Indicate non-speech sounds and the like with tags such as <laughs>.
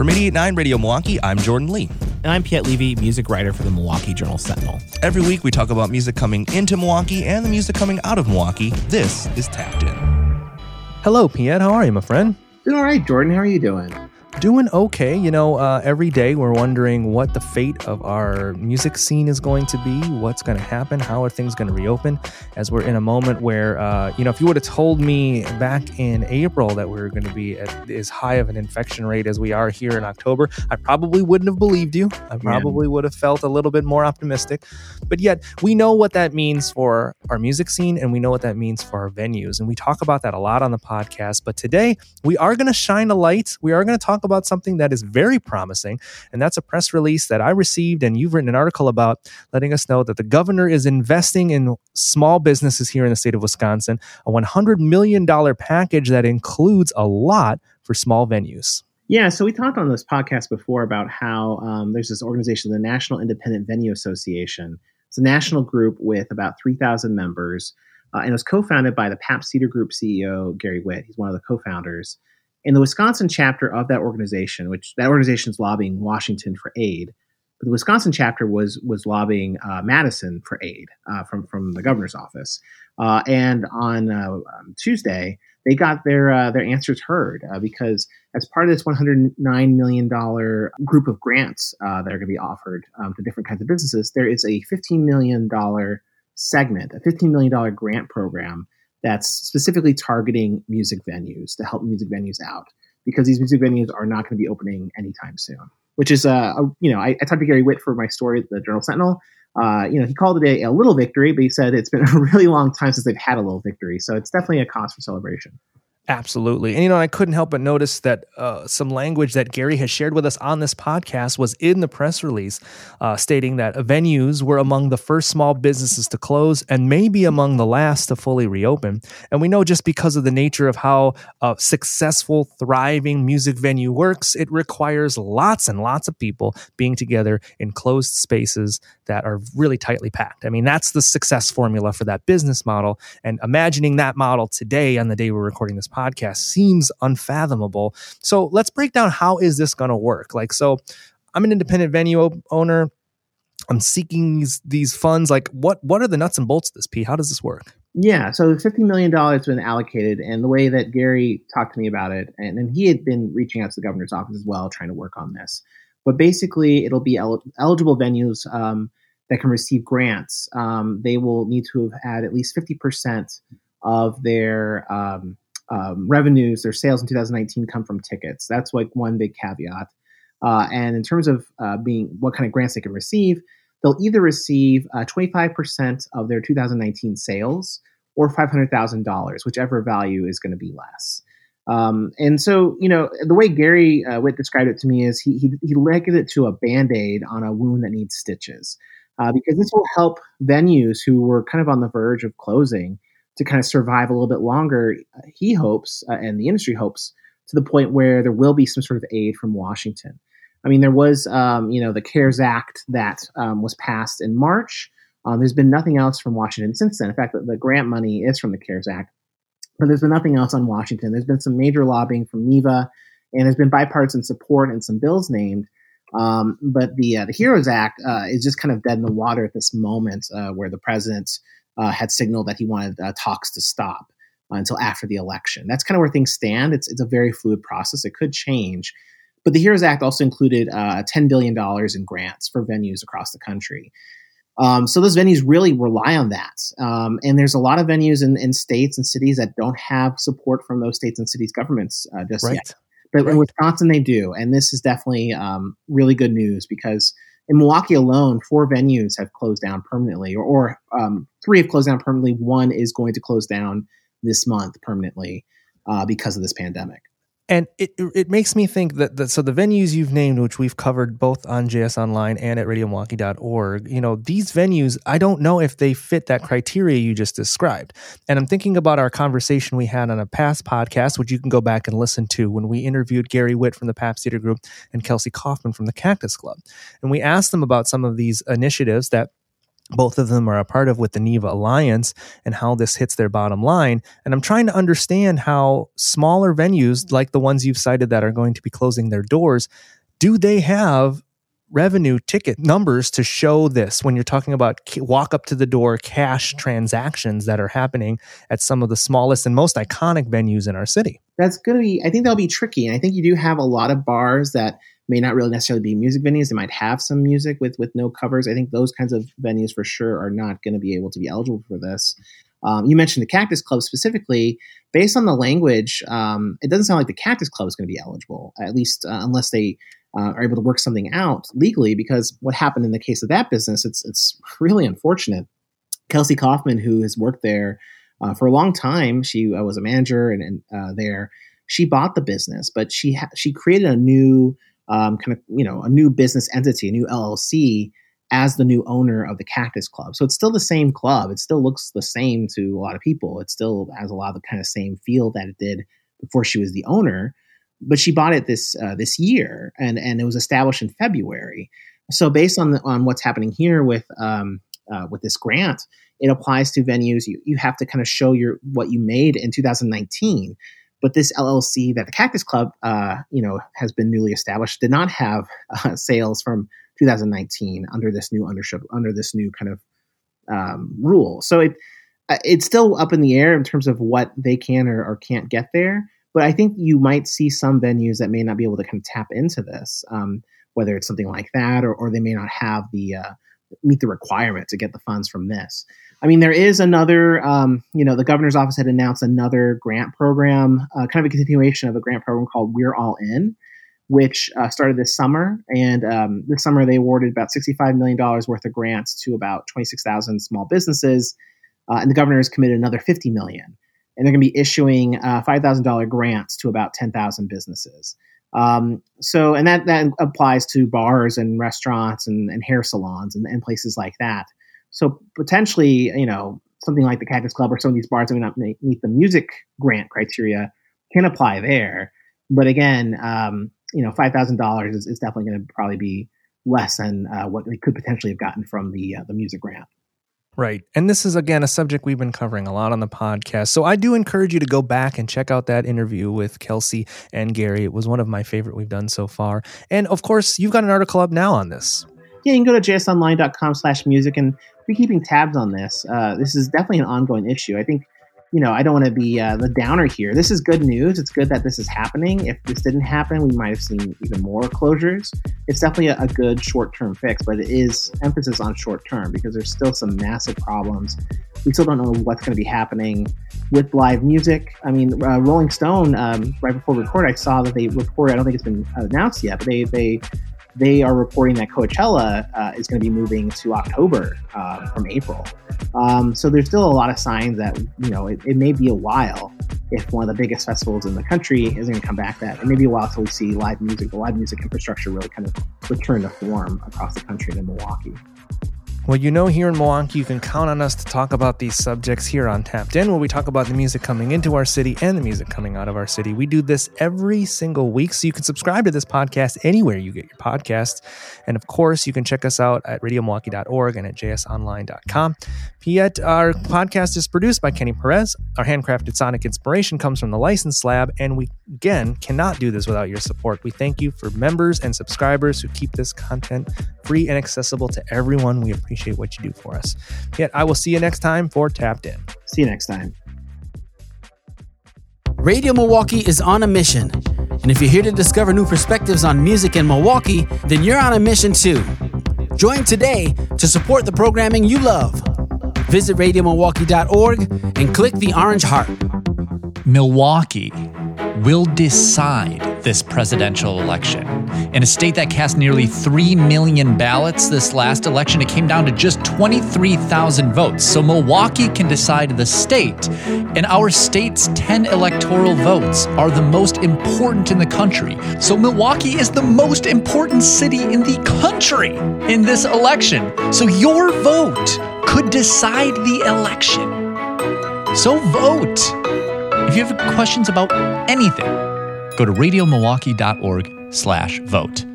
From 889 Radio Milwaukee, I'm Jordan Lee. And I'm Piet Levy, music writer for the Milwaukee Journal Sentinel. Every week we talk about music coming into Milwaukee and the music coming out of Milwaukee. This is Tapped In. Hello, Piet. How are you, my friend? Doing all right, Jordan. How are you doing? Doing okay. You know, uh, every day we're wondering what the fate of our music scene is going to be, what's going to happen, how are things going to reopen, as we're in a moment where, uh, you know, if you would have told me back in April that we were going to be at as high of an infection rate as we are here in October, I probably wouldn't have believed you. I probably would have felt a little bit more optimistic. But yet, we know what that means for our music scene and we know what that means for our venues. And we talk about that a lot on the podcast. But today, we are going to shine a light. We are going to talk talk about something that is very promising, and that's a press release that I received, and you've written an article about letting us know that the governor is investing in small businesses here in the state of Wisconsin, a $100 million package that includes a lot for small venues. Yeah, so we talked on this podcast before about how um, there's this organization, the National Independent Venue Association. It's a national group with about 3,000 members, uh, and it was co founded by the Pabst Theater Group CEO, Gary Witt. He's one of the co founders in the Wisconsin chapter of that organization, which that organization is lobbying Washington for aid, but the Wisconsin chapter was was lobbying uh, Madison for aid uh, from from the governor's office. Uh, and on uh, um, Tuesday, they got their uh, their answers heard uh, because as part of this 109 million dollar group of grants that are going to be offered um, to different kinds of businesses, there is a 15 million dollar segment, a 15 million dollar grant program that's specifically targeting music venues to help music venues out because these music venues are not going to be opening anytime soon. Which is, uh, a, you know, I, I, talked to Gary Witt for my story, at the Journal Sentinel. Uh, you know, he called it a, a little victory, but he said it's been <laughs> a really long time since they've had a little victory. So it's definitely a cause for celebration. Absolutely. And, you know, I couldn't help but notice that uh, some language that Gary has shared with us on this podcast was in the press release, uh, stating that venues were among the first small businesses to close and maybe among the last to fully reopen. And we know just because of the nature of how a successful, thriving music venue works, it requires lots and lots of people being together in closed spaces that are really tightly packed. I mean, that's the success formula for that business model. And imagining that model today on the day we're recording this podcast seems unfathomable. So let's break down how is this going to work? Like, so I'm an independent venue owner. I'm seeking these, these funds. Like, what what are the nuts and bolts of this, Piet? How does this work? Yeah, so $50 million has been allocated, and the way that Gary talked to me about it, and, and he had been reaching out to the governor's office as well, trying to work on this. But basically, it'll be el- eligible venues um, that can receive grants. Um, they will need to have had at least 50% of their um, um, revenues, their sales in 2019 come from tickets. That's like one big caveat. Uh, and in terms of uh, being what kind of grants they can receive, they'll either receive uh, 25% of their 2019 sales or $500,000, whichever value is going to be less. Um, and so, you know, the way Gary uh, Witt described it to me is he, he, he likened it to a band aid on a wound that needs stitches. Uh, because this will help venues who were kind of on the verge of closing to kind of survive a little bit longer, he hopes, uh, and the industry hopes, to the point where there will be some sort of aid from Washington. I mean, there was, um, you know, the CARES Act that um, was passed in March. Um, there's been nothing else from Washington since then. In fact, the, the, grant money is from the CARES Act, but there's been nothing else on Washington. There's been some major lobbying from NIVA, and there's been bipartisan support and some bills named. Um, but the uh, the HEROES Act uh, is just kind of dead in the water at this moment, uh, where the president uh, had signaled that he wanted uh, talks to stop uh, until after the election. That's kind of where things stand. It's it's a very fluid process. It could change. But the HEROES Act also included uh, $10 billion in grants for venues across the country. Um, so those venues really rely on that. Um, and there's a lot of venues in, in, states and cities that don't have support from those states and cities governments uh, just right. yet. But right. in Wisconsin, they do. And this is definitely um, really good news because in Milwaukee alone, four venues have closed down permanently, or, or um, three have closed down permanently. One is going to close down this month permanently uh, because of this pandemic and it it makes me think that, that so the venues you've named which we've covered both on js online and at radiomilwaukee.org you know these venues i don't know if they fit that criteria you just described. And i'm thinking about our conversation we had on a past podcast which you can go back and listen to when we interviewed gary witt from the pabst theater group and kelsey kaufman from the cactus club. And we asked them about some of these initiatives that both of them are a part of with the NIVA Alliance and how this hits their bottom line. And I'm trying to understand how smaller venues mm-hmm. like the ones you've cited that are going to be closing their doors, do they have revenue ticket numbers to show this when you're talking about walk up to the door cash mm-hmm. transactions that are happening at some of the smallest and most iconic venues in our city? That's going to be, I think that'll be tricky. And I think you do have a lot of bars that may not really necessarily be music venues. They might have some music with with no covers. I think those kinds of venues for sure are not going to be able to be eligible for this. Um, you mentioned the Cactus Club specifically. Based on the language, um, it doesn't sound like the Cactus Club is going to be eligible, at least uh, unless they uh, are able to work something out legally. Because what happened in the case of that business, it's it's <laughs> really unfortunate. Kelsey Kaufman, who has worked there uh, for a long time, she uh, was a manager and, and uh, there. She bought the business, but she ha- she created a new um, kind of you know a new business entity, a new LLC as the new owner of the Cactus Club. So it's still the same club. It still looks the same to a lot of people. It still has a lot of the kind of same feel that it did before she was the owner. But she bought it this uh, this year, and and it was established in February. So based on the, on what's happening here with um, uh, with this grant, it applies to venues. You you have to kind of show your what you made in 2019. But this LLC that the Cactus Club, uh, you know, has been newly established, did not have uh, sales from 2019 under this new ownership, under this new kind of um, rule. So it uh, it's still up in the air in terms of what they can or, or, can't get there. But I think you might see some venues that may not be able to kind of tap into this, um, whether it's something like that, or, or they may not have the uh, meet the requirement to get the funds from this. I mean, there is another, um, you know, the governor's office had announced another grant program, uh, kind of a continuation of a grant program called We're All In, which uh, started this summer. And um, this summer, they awarded about $65 million worth of grants to about 26,000 small businesses. Uh, and the governor has committed another 50 million. And they're going to be issuing uh, $5,000 grants to about 10,000 businesses. Um, so, and that, that applies to bars and restaurants and, and hair salons and, and places like that. So potentially, you know, something like the Cactus Club or some of these bars that may not meet the music grant criteria can apply there. But again, um, you know, five thousand dollars is, definitely going to probably be less than uh, what they could potentially have gotten from the uh, the music grant. Right. And this is, again, a subject we've been covering a lot on the podcast. So I do encourage you to go back and check out that interview with Kelsey and Gary. It was one of my favorite we've done so far. And of course, you've got an article up now on this. Yeah, you can go to jsonline.com slash music and be keeping tabs on this. Uh, this is definitely an ongoing issue. I think, you know, I don't want to be uh, the downer here. This is good news. It's good that this is happening. If this didn't happen, we might have seen even more closures. It's definitely a, a good short term fix, but it is emphasis on short term because there's still some massive problems. We still don't know what's going to be happening with live music. I mean, uh, Rolling Stone, um, right before record, I saw that they reported, I don't think it's been announced yet, but they, they they are reporting that Coachella uh, is going to be moving to October uh, from April. Um, so there's still a lot of signs that you know it, it, may be a while if one of the biggest festivals in the country isn't going to come back. That it may be a while until we see live music, the live music infrastructure really kind of return to form across the country in Milwaukee. Well, you know, here in Milwaukee, you can count on us to talk about these subjects here on Tapped In, where we talk about the music coming into our city and the music coming out of our city. We do this every single week, so you can subscribe to this podcast anywhere you get your podcasts. And of course, you can check us out at radiomilwaukee.org and at jsonline.com. Yet, our podcast is produced by Kenny Perez. Our handcrafted sonic inspiration comes from the License Lab, and we, again, cannot do this without your support. We thank you for members and subscribers who keep this content free and accessible to everyone. We appreciate what you do for us. Yet, I will see you next time for Tapped In. See you next time. Radio Milwaukee is on a mission. And if you're here to discover new perspectives on music in Milwaukee, then you're on a mission too. Join today to support the programming you love. Visit radiomilwaukee.org and click the orange heart. Milwaukee will decide this presidential election. In a state that cast nearly 3 million ballots this last election, it came down to just 23,000 votes. So Milwaukee can decide the state. And our state's 10 electoral votes are the most important in the country. So Milwaukee is the most important city in the country in this election. So your vote could decide the election. So vote. If you have questions about anything, go to radiomilwaukee.org slash vote.